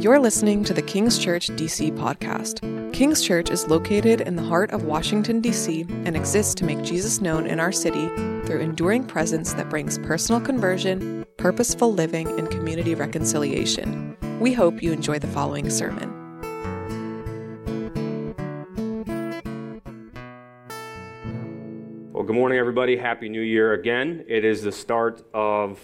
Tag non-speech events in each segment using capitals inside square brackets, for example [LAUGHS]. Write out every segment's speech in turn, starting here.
You're listening to the King's Church DC podcast. King's Church is located in the heart of Washington, D.C., and exists to make Jesus known in our city through enduring presence that brings personal conversion, purposeful living, and community reconciliation. We hope you enjoy the following sermon. Well, good morning, everybody. Happy New Year again. It is the start of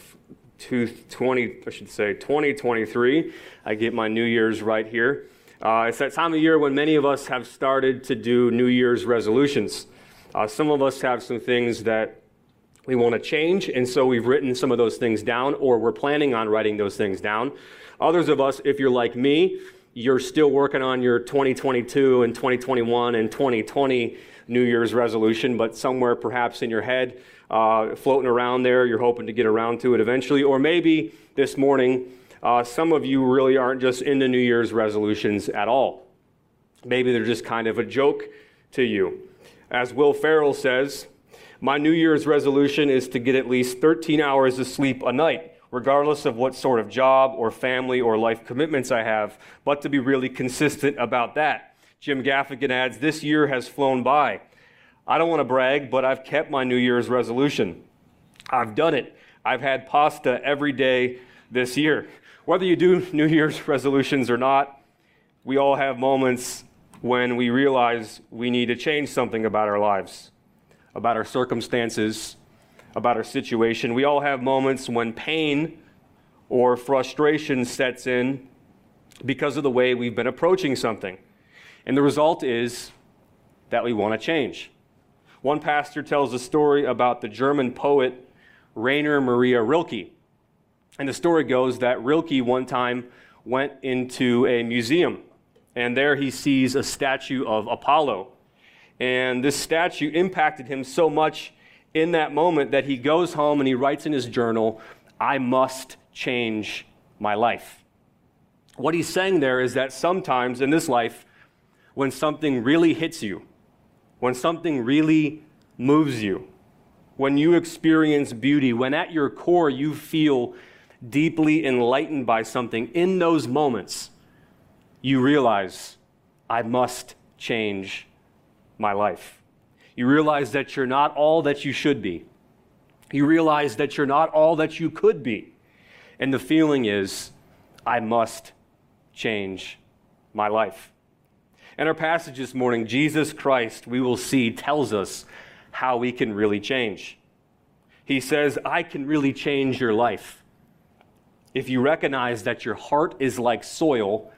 20, I should say 2023. I get my New Year's right here. Uh, it's that time of year when many of us have started to do New Year's resolutions. Uh, some of us have some things that we want to change, and so we've written some of those things down, or we're planning on writing those things down. Others of us, if you're like me, you're still working on your 2022 and 2021 and 2020 New Year's resolution, but somewhere perhaps in your head, uh, floating around there. You're hoping to get around to it eventually. Or maybe this morning, uh, some of you really aren't just into New Year's resolutions at all. Maybe they're just kind of a joke to you. As Will Ferrell says, my New Year's resolution is to get at least 13 hours of sleep a night, regardless of what sort of job or family or life commitments I have, but to be really consistent about that. Jim Gaffigan adds, This year has flown by. I don't want to brag, but I've kept my New Year's resolution. I've done it. I've had pasta every day this year. Whether you do [LAUGHS] New Year's resolutions or not, we all have moments when we realize we need to change something about our lives, about our circumstances, about our situation. We all have moments when pain or frustration sets in because of the way we've been approaching something. And the result is that we want to change. One pastor tells a story about the German poet Rainer Maria Rilke. And the story goes that Rilke one time went into a museum, and there he sees a statue of Apollo. And this statue impacted him so much in that moment that he goes home and he writes in his journal, I must change my life. What he's saying there is that sometimes in this life, when something really hits you, when something really moves you, when you experience beauty, when at your core you feel deeply enlightened by something, in those moments, you realize, I must change my life. You realize that you're not all that you should be. You realize that you're not all that you could be. And the feeling is, I must change my life. In our passage this morning, Jesus Christ, we will see, tells us how we can really change. He says, I can really change your life. If you recognize that your heart is like soil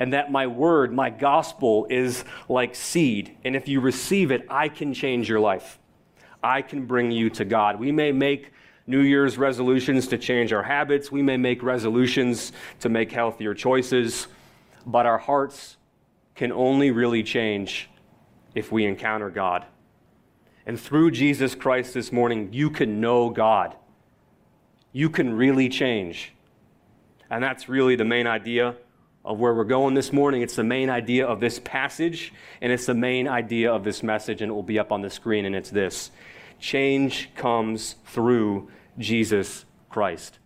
and that my word, my gospel, is like seed, and if you receive it, I can change your life. I can bring you to God. We may make New Year's resolutions to change our habits, we may make resolutions to make healthier choices, but our hearts can only really change if we encounter God. And through Jesus Christ this morning, you can know God. You can really change. And that's really the main idea of where we're going this morning. It's the main idea of this passage, and it's the main idea of this message, and it will be up on the screen, and it's this change comes through Jesus Christ.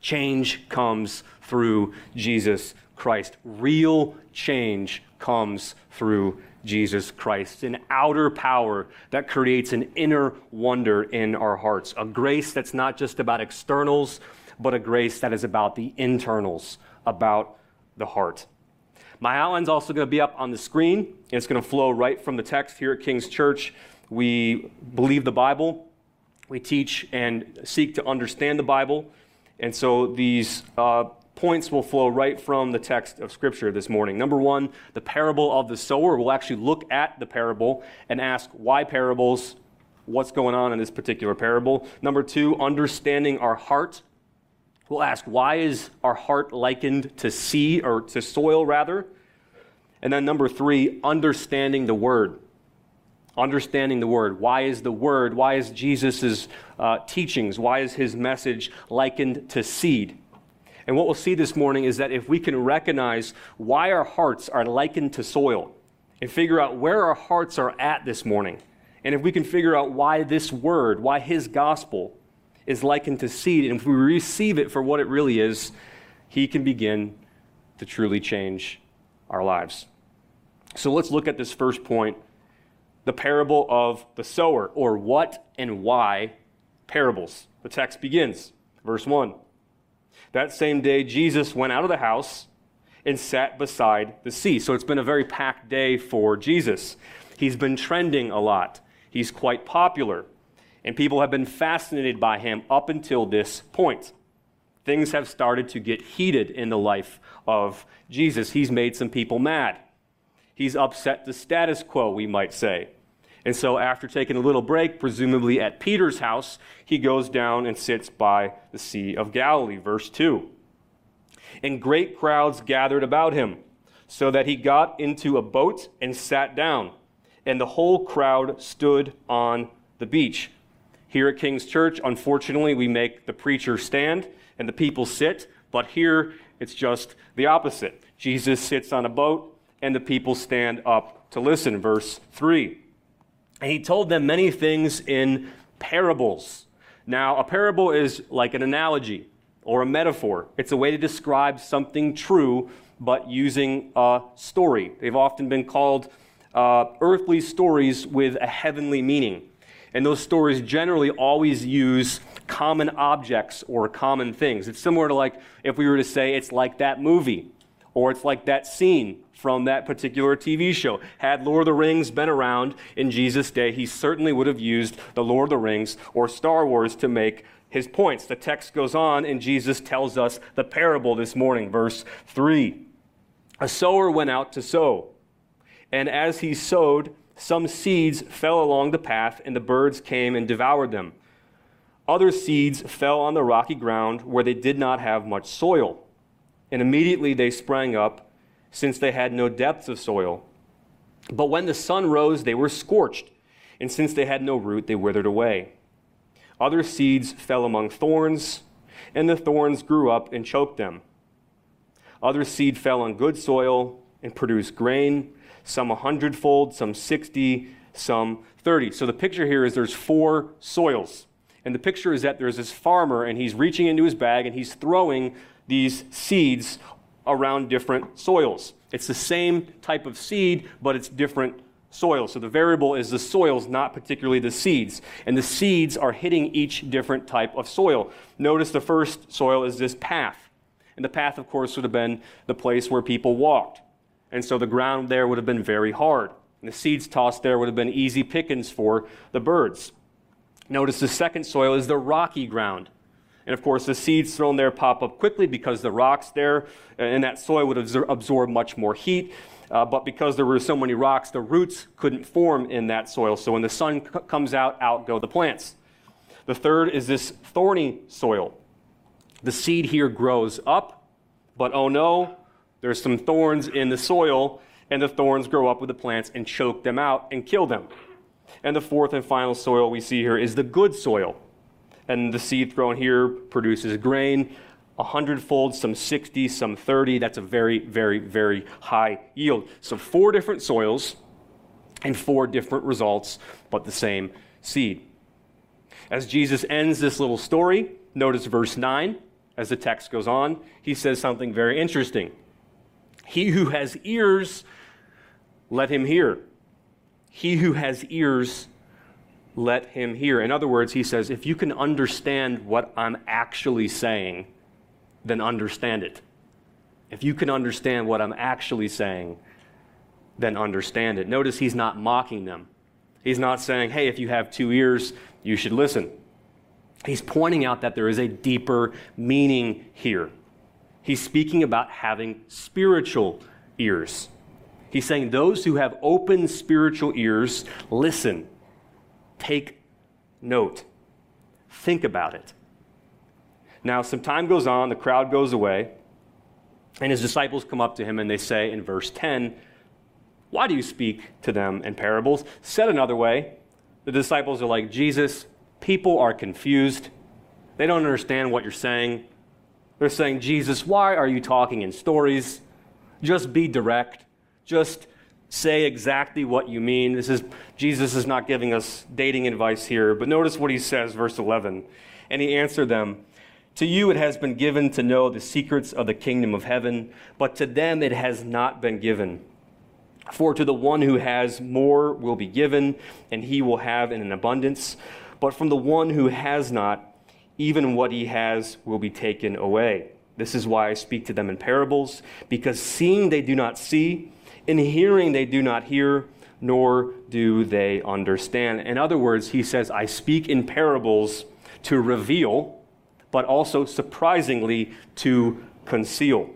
Change comes through Jesus Christ. Real change comes through Jesus Christ, an outer power that creates an inner wonder in our hearts, a grace that's not just about externals, but a grace that is about the internals, about the heart. My outline's also going to be up on the screen, and it's going to flow right from the text here at King's Church. We believe the Bible, we teach and seek to understand the Bible, and so these uh, points will flow right from the text of Scripture this morning. Number one, the parable of the sower. We'll actually look at the parable and ask why parables, what's going on in this particular parable. Number two, understanding our heart. We'll ask why is our heart likened to seed or to soil rather? And then number three, understanding the word. Understanding the word. Why is the word, why is Jesus' uh, teachings, why is his message likened to seed? And what we'll see this morning is that if we can recognize why our hearts are likened to soil and figure out where our hearts are at this morning, and if we can figure out why this word, why his gospel is likened to seed, and if we receive it for what it really is, he can begin to truly change our lives. So let's look at this first point the parable of the sower, or what and why parables. The text begins, verse 1. That same day, Jesus went out of the house and sat beside the sea. So it's been a very packed day for Jesus. He's been trending a lot, he's quite popular, and people have been fascinated by him up until this point. Things have started to get heated in the life of Jesus. He's made some people mad. He's upset the status quo, we might say. And so, after taking a little break, presumably at Peter's house, he goes down and sits by the Sea of Galilee. Verse 2. And great crowds gathered about him, so that he got into a boat and sat down, and the whole crowd stood on the beach. Here at King's Church, unfortunately, we make the preacher stand and the people sit, but here it's just the opposite. Jesus sits on a boat, and the people stand up to listen. Verse 3. And he told them many things in parables. Now, a parable is like an analogy or a metaphor, it's a way to describe something true, but using a story. They've often been called uh, earthly stories with a heavenly meaning. And those stories generally always use common objects or common things. It's similar to like if we were to say it's like that movie or it's like that scene from that particular TV show. Had Lord of the Rings been around in Jesus' day, he certainly would have used the Lord of the Rings or Star Wars to make his points. The text goes on, and Jesus tells us the parable this morning, verse 3. A sower went out to sow, and as he sowed, some seeds fell along the path, and the birds came and devoured them. Other seeds fell on the rocky ground where they did not have much soil and immediately they sprang up, since they had no depth of soil. But when the sun rose, they were scorched, and since they had no root, they withered away. Other seeds fell among thorns, and the thorns grew up and choked them. Other seed fell on good soil and produced grain, some a hundredfold, some sixty, some thirty. So the picture here is there's four soils. And the picture is that there's this farmer, and he's reaching into his bag and he's throwing these seeds around different soils. It's the same type of seed, but it's different soil. So the variable is the soils, not particularly the seeds. And the seeds are hitting each different type of soil. Notice the first soil is this path. And the path, of course, would have been the place where people walked. And so the ground there would have been very hard. And the seeds tossed there would have been easy pickings for the birds. Notice the second soil is the rocky ground. And of course, the seeds thrown there pop up quickly because the rocks there and that soil would absorb much more heat. Uh, but because there were so many rocks, the roots couldn't form in that soil. So when the sun c- comes out, out go the plants. The third is this thorny soil. The seed here grows up, but oh no, there's some thorns in the soil, and the thorns grow up with the plants and choke them out and kill them. And the fourth and final soil we see here is the good soil and the seed thrown here produces grain a hundredfold, some 60, some 30. That's a very, very, very high yield. So, four different soils and four different results, but the same seed. As Jesus ends this little story, notice verse 9 as the text goes on. He says something very interesting. He who has ears, let him hear. He who has ears, let him hear. In other words, he says, if you can understand what I'm actually saying, then understand it. If you can understand what I'm actually saying, then understand it. Notice he's not mocking them. He's not saying, hey, if you have two ears, you should listen. He's pointing out that there is a deeper meaning here. He's speaking about having spiritual ears. He's saying those who have open spiritual ears listen Take note. Think about it. Now, some time goes on, the crowd goes away, and his disciples come up to him and they say in verse 10, Why do you speak to them in parables? Said another way, the disciples are like, Jesus, people are confused. They don't understand what you're saying. They're saying, Jesus, why are you talking in stories? Just be direct. Just say exactly what you mean. This is Jesus is not giving us dating advice here, but notice what he says verse 11. And he answered them, To you it has been given to know the secrets of the kingdom of heaven, but to them it has not been given. For to the one who has more will be given, and he will have in an abundance. But from the one who has not, even what he has will be taken away. This is why I speak to them in parables, because seeing they do not see, and hearing they do not hear, nor do they understand. In other words, he says, I speak in parables to reveal but also surprisingly to conceal.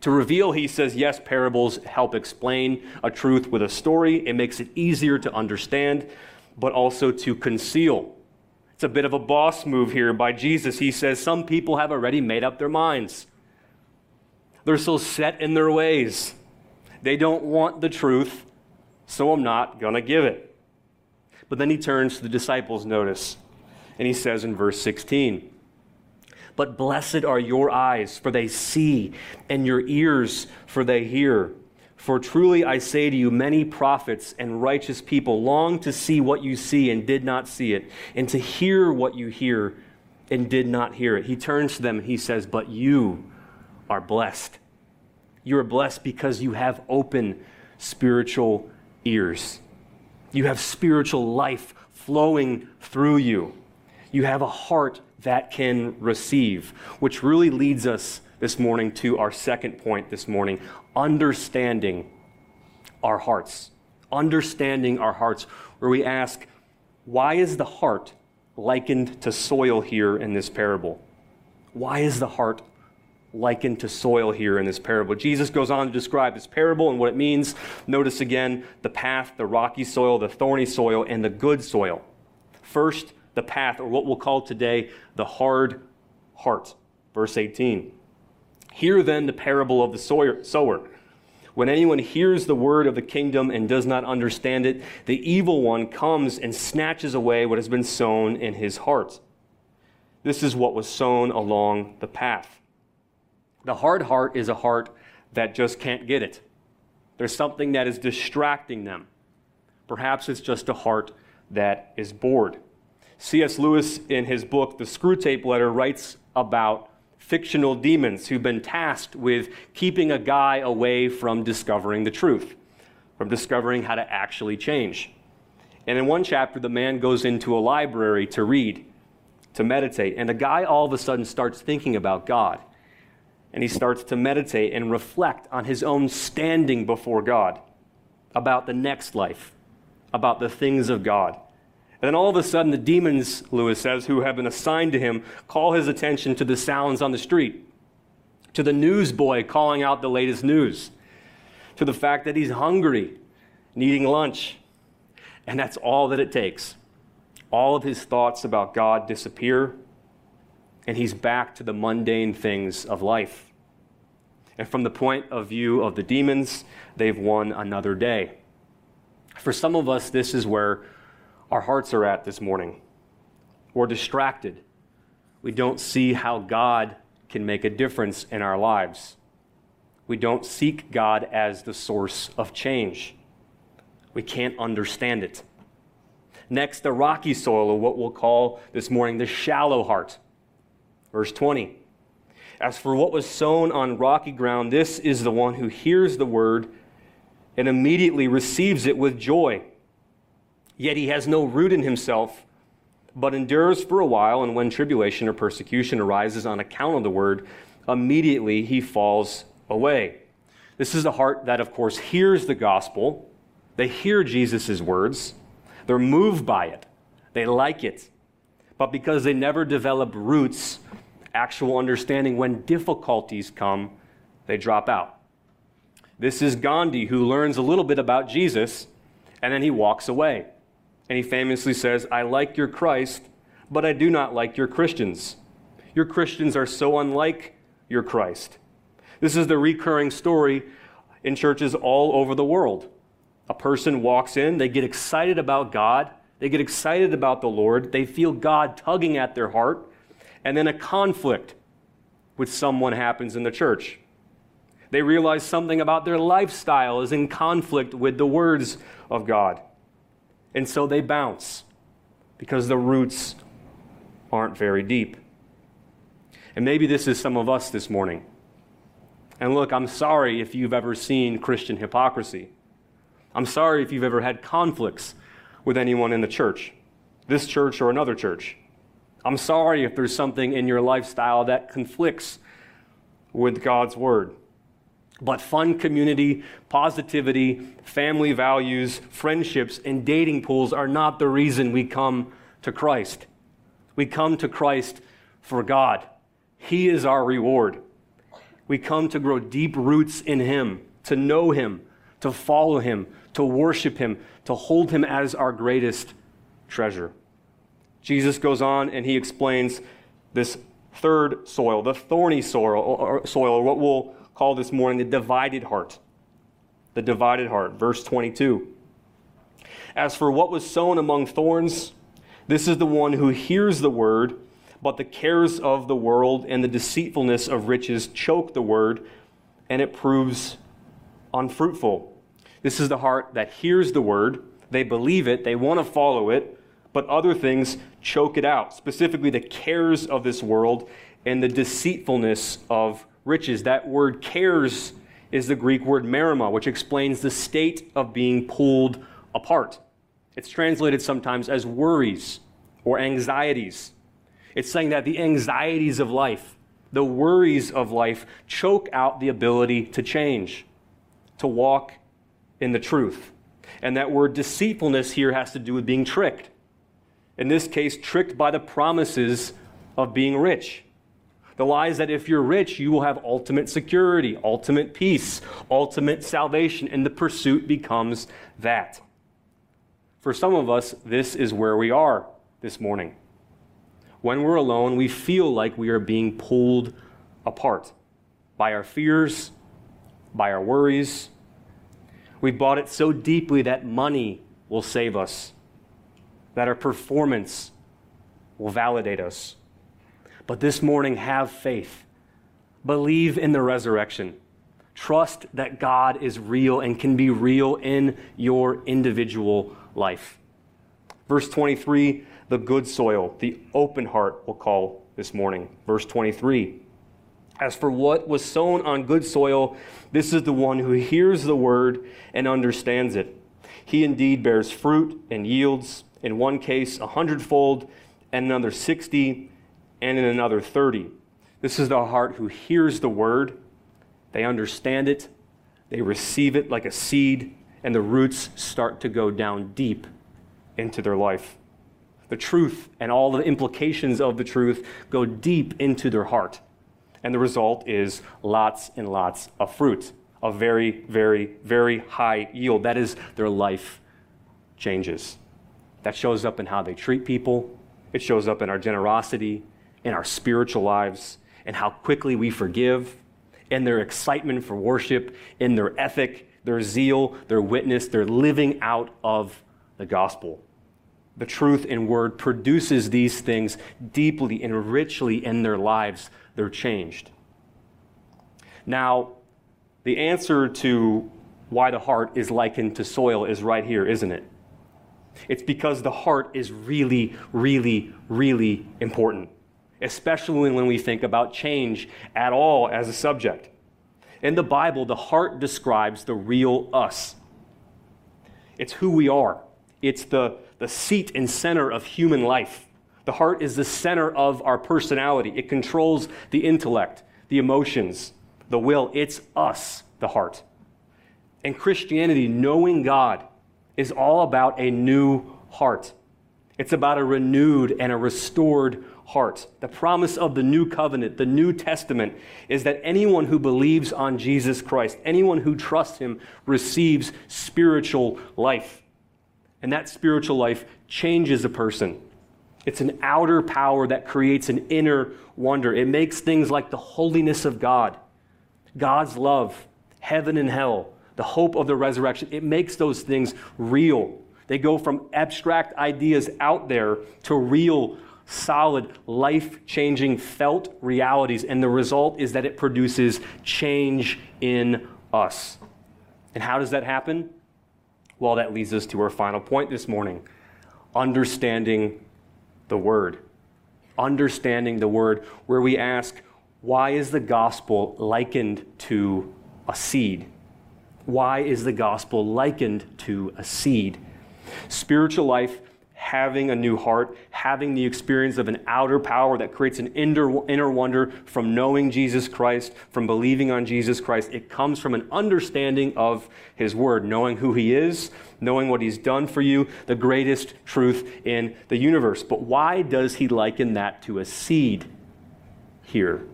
To reveal, he says, yes, parables help explain a truth with a story. It makes it easier to understand, but also to conceal. It's a bit of a boss move here by Jesus. He says, some people have already made up their minds. They're so set in their ways. They don't want the truth, so I'm not going to give it. But then he turns to the disciples, notice, and he says in verse 16, but blessed are your eyes, for they see, and your ears, for they hear. For truly I say to you, many prophets and righteous people long to see what you see and did not see it, and to hear what you hear and did not hear it. He turns to them and he says, But you are blessed. You are blessed because you have open spiritual ears. You have spiritual life flowing through you. You have a heart that can receive, which really leads us this morning to our second point this morning understanding our hearts. Understanding our hearts, where we ask, why is the heart likened to soil here in this parable? Why is the heart likened to soil here in this parable? Jesus goes on to describe this parable and what it means. Notice again the path, the rocky soil, the thorny soil, and the good soil. First, the path, or what we'll call today the hard heart. Verse 18. Hear then the parable of the sower. When anyone hears the word of the kingdom and does not understand it, the evil one comes and snatches away what has been sown in his heart. This is what was sown along the path. The hard heart is a heart that just can't get it. There's something that is distracting them. Perhaps it's just a heart that is bored. C.S. Lewis, in his book, The Screwtape Letter, writes about fictional demons who've been tasked with keeping a guy away from discovering the truth, from discovering how to actually change. And in one chapter, the man goes into a library to read, to meditate, and the guy all of a sudden starts thinking about God. And he starts to meditate and reflect on his own standing before God, about the next life, about the things of God. And then all of a sudden, the demons, Lewis says, who have been assigned to him, call his attention to the sounds on the street, to the newsboy calling out the latest news, to the fact that he's hungry, needing lunch. And that's all that it takes. All of his thoughts about God disappear, and he's back to the mundane things of life. And from the point of view of the demons, they've won another day. For some of us, this is where our hearts are at this morning. We're distracted. We don't see how God can make a difference in our lives. We don't seek God as the source of change. We can't understand it. Next, the rocky soil, or what we'll call this morning the shallow heart. Verse 20. As for what was sown on rocky ground, this is the one who hears the word and immediately receives it with joy. Yet he has no root in himself, but endures for a while, and when tribulation or persecution arises on account of the word, immediately he falls away. This is a heart that, of course, hears the gospel. They hear Jesus' words. They're moved by it. They like it. But because they never develop roots, actual understanding, when difficulties come, they drop out. This is Gandhi, who learns a little bit about Jesus, and then he walks away. And he famously says, I like your Christ, but I do not like your Christians. Your Christians are so unlike your Christ. This is the recurring story in churches all over the world. A person walks in, they get excited about God, they get excited about the Lord, they feel God tugging at their heart, and then a conflict with someone happens in the church. They realize something about their lifestyle is in conflict with the words of God. And so they bounce because the roots aren't very deep. And maybe this is some of us this morning. And look, I'm sorry if you've ever seen Christian hypocrisy. I'm sorry if you've ever had conflicts with anyone in the church, this church or another church. I'm sorry if there's something in your lifestyle that conflicts with God's word. But fun community, positivity, family values, friendships, and dating pools are not the reason we come to Christ. We come to Christ for God. He is our reward. We come to grow deep roots in Him, to know Him, to follow Him, to worship Him, to hold Him as our greatest treasure. Jesus goes on and He explains this third soil, the thorny soil, or, soil, what we'll call this morning the divided heart. The divided heart, verse 22. As for what was sown among thorns, this is the one who hears the word, but the cares of the world and the deceitfulness of riches choke the word, and it proves unfruitful. This is the heart that hears the word, they believe it, they want to follow it, but other things choke it out, specifically the cares of this world and the deceitfulness of riches. That word cares is the Greek word merimna, which explains the state of being pulled apart. It's translated sometimes as worries or anxieties. It's saying that the anxieties of life, the worries of life, choke out the ability to change, to walk in the truth. And that word deceitfulness here has to do with being tricked in this case, tricked by the promises of being rich. The lie is that if you're rich, you will have ultimate security, ultimate peace, ultimate salvation, and the pursuit becomes that. For some of us, this is where we are this morning. When we're alone, we feel like we are being pulled apart by our fears, by our worries. We bought it so deeply that money will save us that our performance will validate us. But this morning, have faith. Believe in the resurrection. Trust that God is real and can be real in your individual life. Verse 23, the good soil, the open heart, we'll call this morning. Verse 23. As for what was sown on good soil, this is the one who hears the word and understands it. He indeed bears fruit and yields in one case a hundredfold, and another 60, and in another 30. This is the heart who hears the word, they understand it, they receive it like a seed, and the roots start to go down deep into their life. The truth and all the implications of the truth go deep into their heart. And the result is lots and lots of fruit, a very, very, very high yield. That is, their life changes. That shows up in how they treat people, it shows up in our generosity, in our spiritual lives, and how quickly we forgive, and their excitement for worship, and their ethic, their zeal, their witness, their living out of the gospel. The truth in word produces these things deeply and richly in their lives. They're changed. Now, the answer to why the heart is likened to soil is right here, isn't it? It's because the heart is really, really, really important, especially when we think about change at all as a subject. In the Bible, the heart describes the real us. It's who we are, it's the, the seat and center of human life. The heart is the center of our personality, it controls the intellect, the emotions, the will. It's us, the heart. In Christianity, knowing God, is all about a new heart. It's about a renewed and a restored heart. The promise of the new covenant, the New Testament, is that anyone who believes on Jesus Christ, anyone who trusts him, receives spiritual life. And that spiritual life changes a person. It's an outer power that creates an inner wonder. It makes things like the holiness of God, God's love, heaven and hell, the hope of the resurrection, it makes those things real. They go from abstract ideas out there to real, solid, life changing, felt realities. And the result is that it produces change in us. And how does that happen? Well, that leads us to our final point this morning understanding the Word. understanding the word, where we ask, why is the gospel likened to a seed? Why is the gospel likened to a seed? Spiritual life, having a new heart, having the experience of an outer power that creates an inner, inner wonder from knowing Jesus Christ, from believing on Jesus Christ, it comes from an understanding of His Word, knowing who He is, knowing what He's done for you, the greatest truth in the universe. But why does He liken that to a seed here?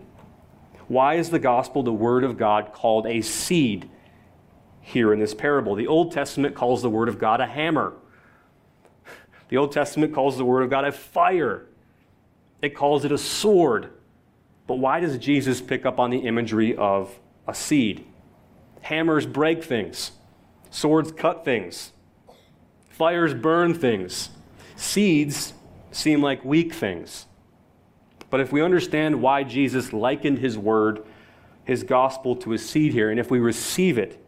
Why is the gospel, the Word of God, called a seed? here in this parable. The Old Testament calls the Word of God a hammer. The Old Testament calls the Word of God a fire. It calls it a sword. But why does Jesus pick up on the imagery of a seed? Hammers break things, swords cut things, fires burn things. Seeds seem like weak things. But if we understand why Jesus likened his word, his gospel, to a seed here, and if we receive it,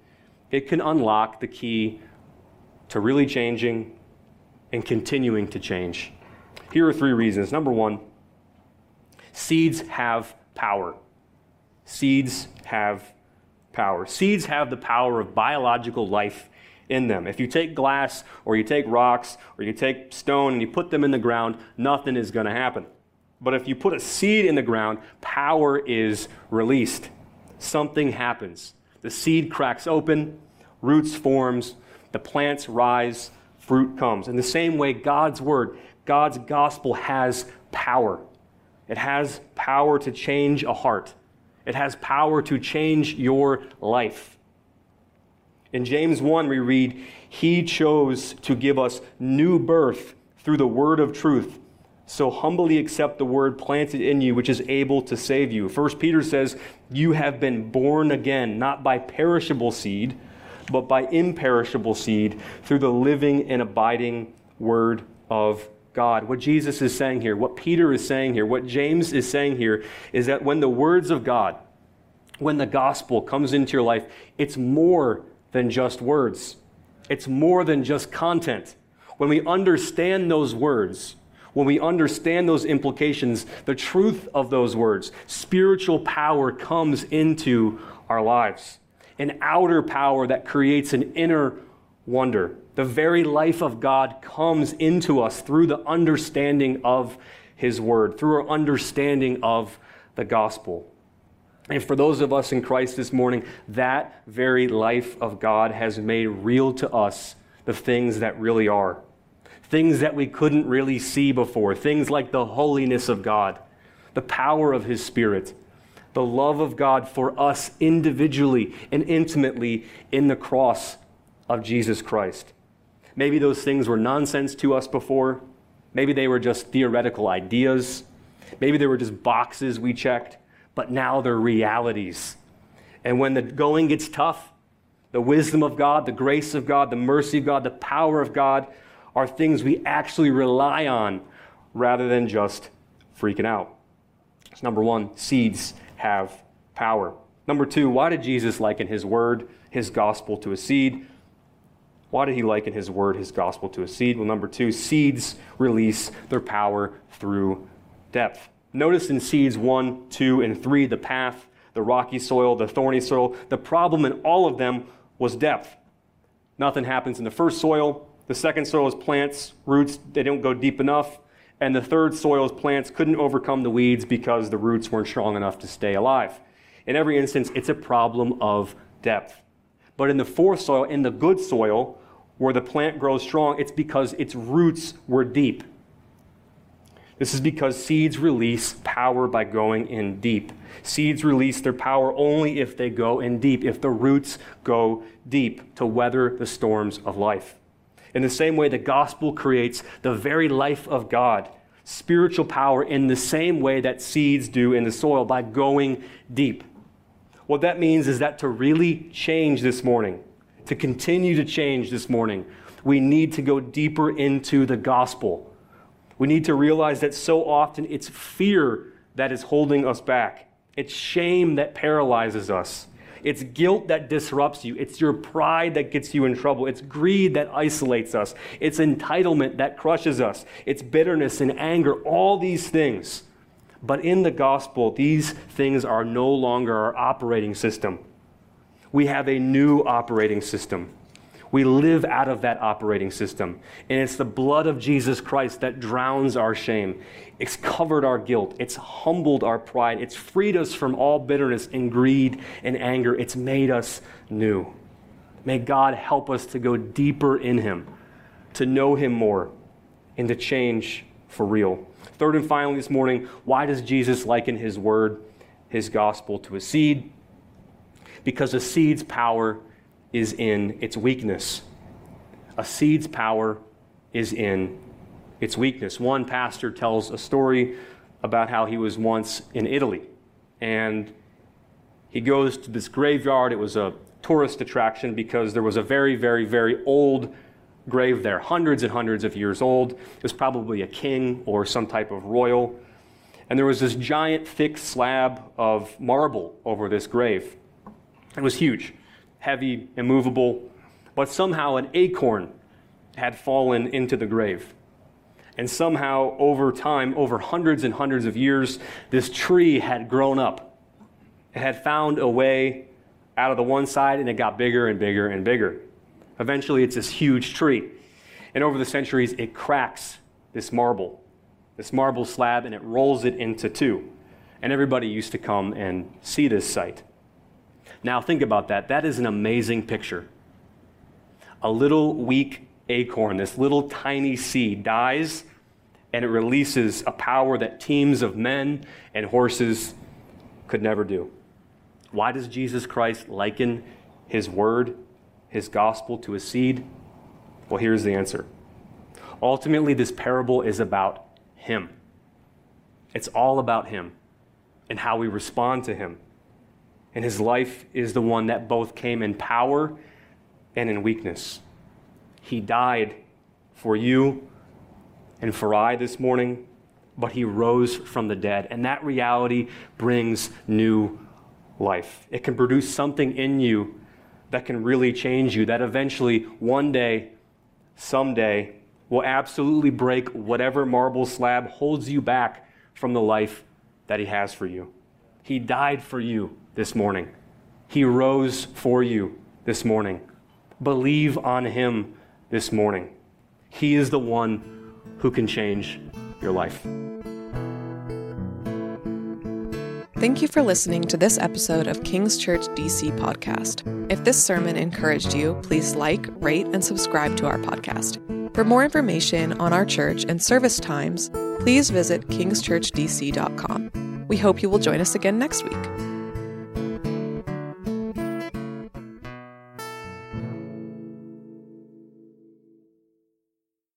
it can unlock the key to really changing and continuing to change. Here are three reasons. Number one, seeds have power. Seeds have power. Seeds have the power of biological life in them. If you take glass or you take rocks or you take stone and you put them in the ground, nothing is going to happen. But if you put a seed in the ground, power is released. Something happens. The seed cracks open, roots forms, the plants rise, fruit comes. In the same way, God's word, God's gospel has power. It has power to change a heart. It has power to change your life. In James 1, we read, He chose to give us new birth through the word of truth so humbly accept the word planted in you, which is able to save you. First Peter says, You have been born again, not by perishable seed, but by imperishable seed through the living and abiding word of God. What Jesus is saying here, what Peter is saying here, what James is saying here is that when the words of God, when the gospel comes into your life, it's more than just words. It's more than just content. When we understand those words, when we understand those implications, the truth of those words, spiritual power comes into our lives. An outer power that creates an inner wonder. The very life of God comes into us through the understanding of His Word, through our understanding of the gospel. And for those of us in Christ this morning, that very life of God has made real to us the things that really are things that we couldn't really see before, things like the holiness of God, the power of His Spirit, the love of God for us individually and intimately in the cross of Jesus Christ. Maybe those things were nonsense to us before. Maybe they were just theoretical ideas. Maybe they were just boxes we checked, but now they're realities. And when the going gets tough, the wisdom of God, the grace of God, the mercy of God, the power of God are things we actually rely on rather than just freaking out. So number one, seeds have power. Number two, why did Jesus liken his word, his gospel to a seed? Why did he liken his word, his gospel to a seed? Well, number two, seeds release their power through depth. Notice in seeds one, two, and three, the path, the rocky soil, the thorny soil. The problem in all of them was depth. Nothing happens in the first soil, the second soil is plants, roots, they don't go deep enough. And the third soil is plants couldn't overcome the weeds because the roots weren't strong enough to stay alive. In every instance, it's a problem of depth. But in the fourth soil, in the good soil, where the plant grows strong, it's because its roots were deep. This is because seeds release power by going in deep. Seeds release their power only if they go in deep, if the roots go deep to weather the storms of life. In the same way, the gospel creates the very life of God, spiritual power, in the same way that seeds do in the soil by going deep. What that means is that to really change this morning, to continue to change this morning, we need to go deeper into the gospel. We need to realize that so often it's fear that is holding us back, it's shame that paralyzes us. It's guilt that disrupts you. It's your pride that gets you in trouble. It's greed that isolates us. It's entitlement that crushes us. It's bitterness and anger, all these things. But in the gospel, these things are no longer our operating system. We have a new operating system. We live out of that operating system. And it's the blood of Jesus Christ that drowns our shame. It's covered our guilt. It's humbled our pride. It's freed us from all bitterness and greed and anger. It's made us new. May God help us to go deeper in Him, to know Him more, and to change for real. Third and finally, this morning, why does Jesus liken His word, His gospel, to a seed? Because a seed's power is in its weakness. A seed's power is in its weakness. One pastor tells a story about how he was once in Italy and he goes to this graveyard. It was a tourist attraction because there was a very, very, very old grave there, hundreds and hundreds of years old. It was probably a king or some type of royal. And there was this giant, thick slab of marble over this grave. It was huge heavy, immovable, but somehow an acorn had fallen into the grave. And somehow, over time, over hundreds and hundreds of years, this tree had grown up. It had found a way out of the one side, and it got bigger and bigger and bigger. Eventually, it's this huge tree. And over the centuries, it cracks this marble, this marble slab, and it rolls it into two. And everybody used to come and see this sight. Now, think about that. That is an amazing picture. A little weak acorn, this little tiny seed, dies and it releases a power that teams of men and horses could never do. Why does Jesus Christ liken his word, his gospel, to a seed? Well, here's the answer. Ultimately, this parable is about him. It's all about him and how we respond to him. And his life is the one that both came in power and in weakness. He died for you and for I this morning, but he rose from the dead. And that reality brings new life. It can produce something in you that can really change you, that eventually, one day, someday, will absolutely break whatever marble slab holds you back from the life that he has for you. He died for you this morning. He rose for you this morning. Believe on Him this morning. He is the one who can change your life. Thank you for listening to this episode of King's Church DC podcast. If this sermon encouraged you, please like, rate, and subscribe to our podcast. For more information on our church and service times, please visit kingschurchdc.com. We hope you will join us again next week.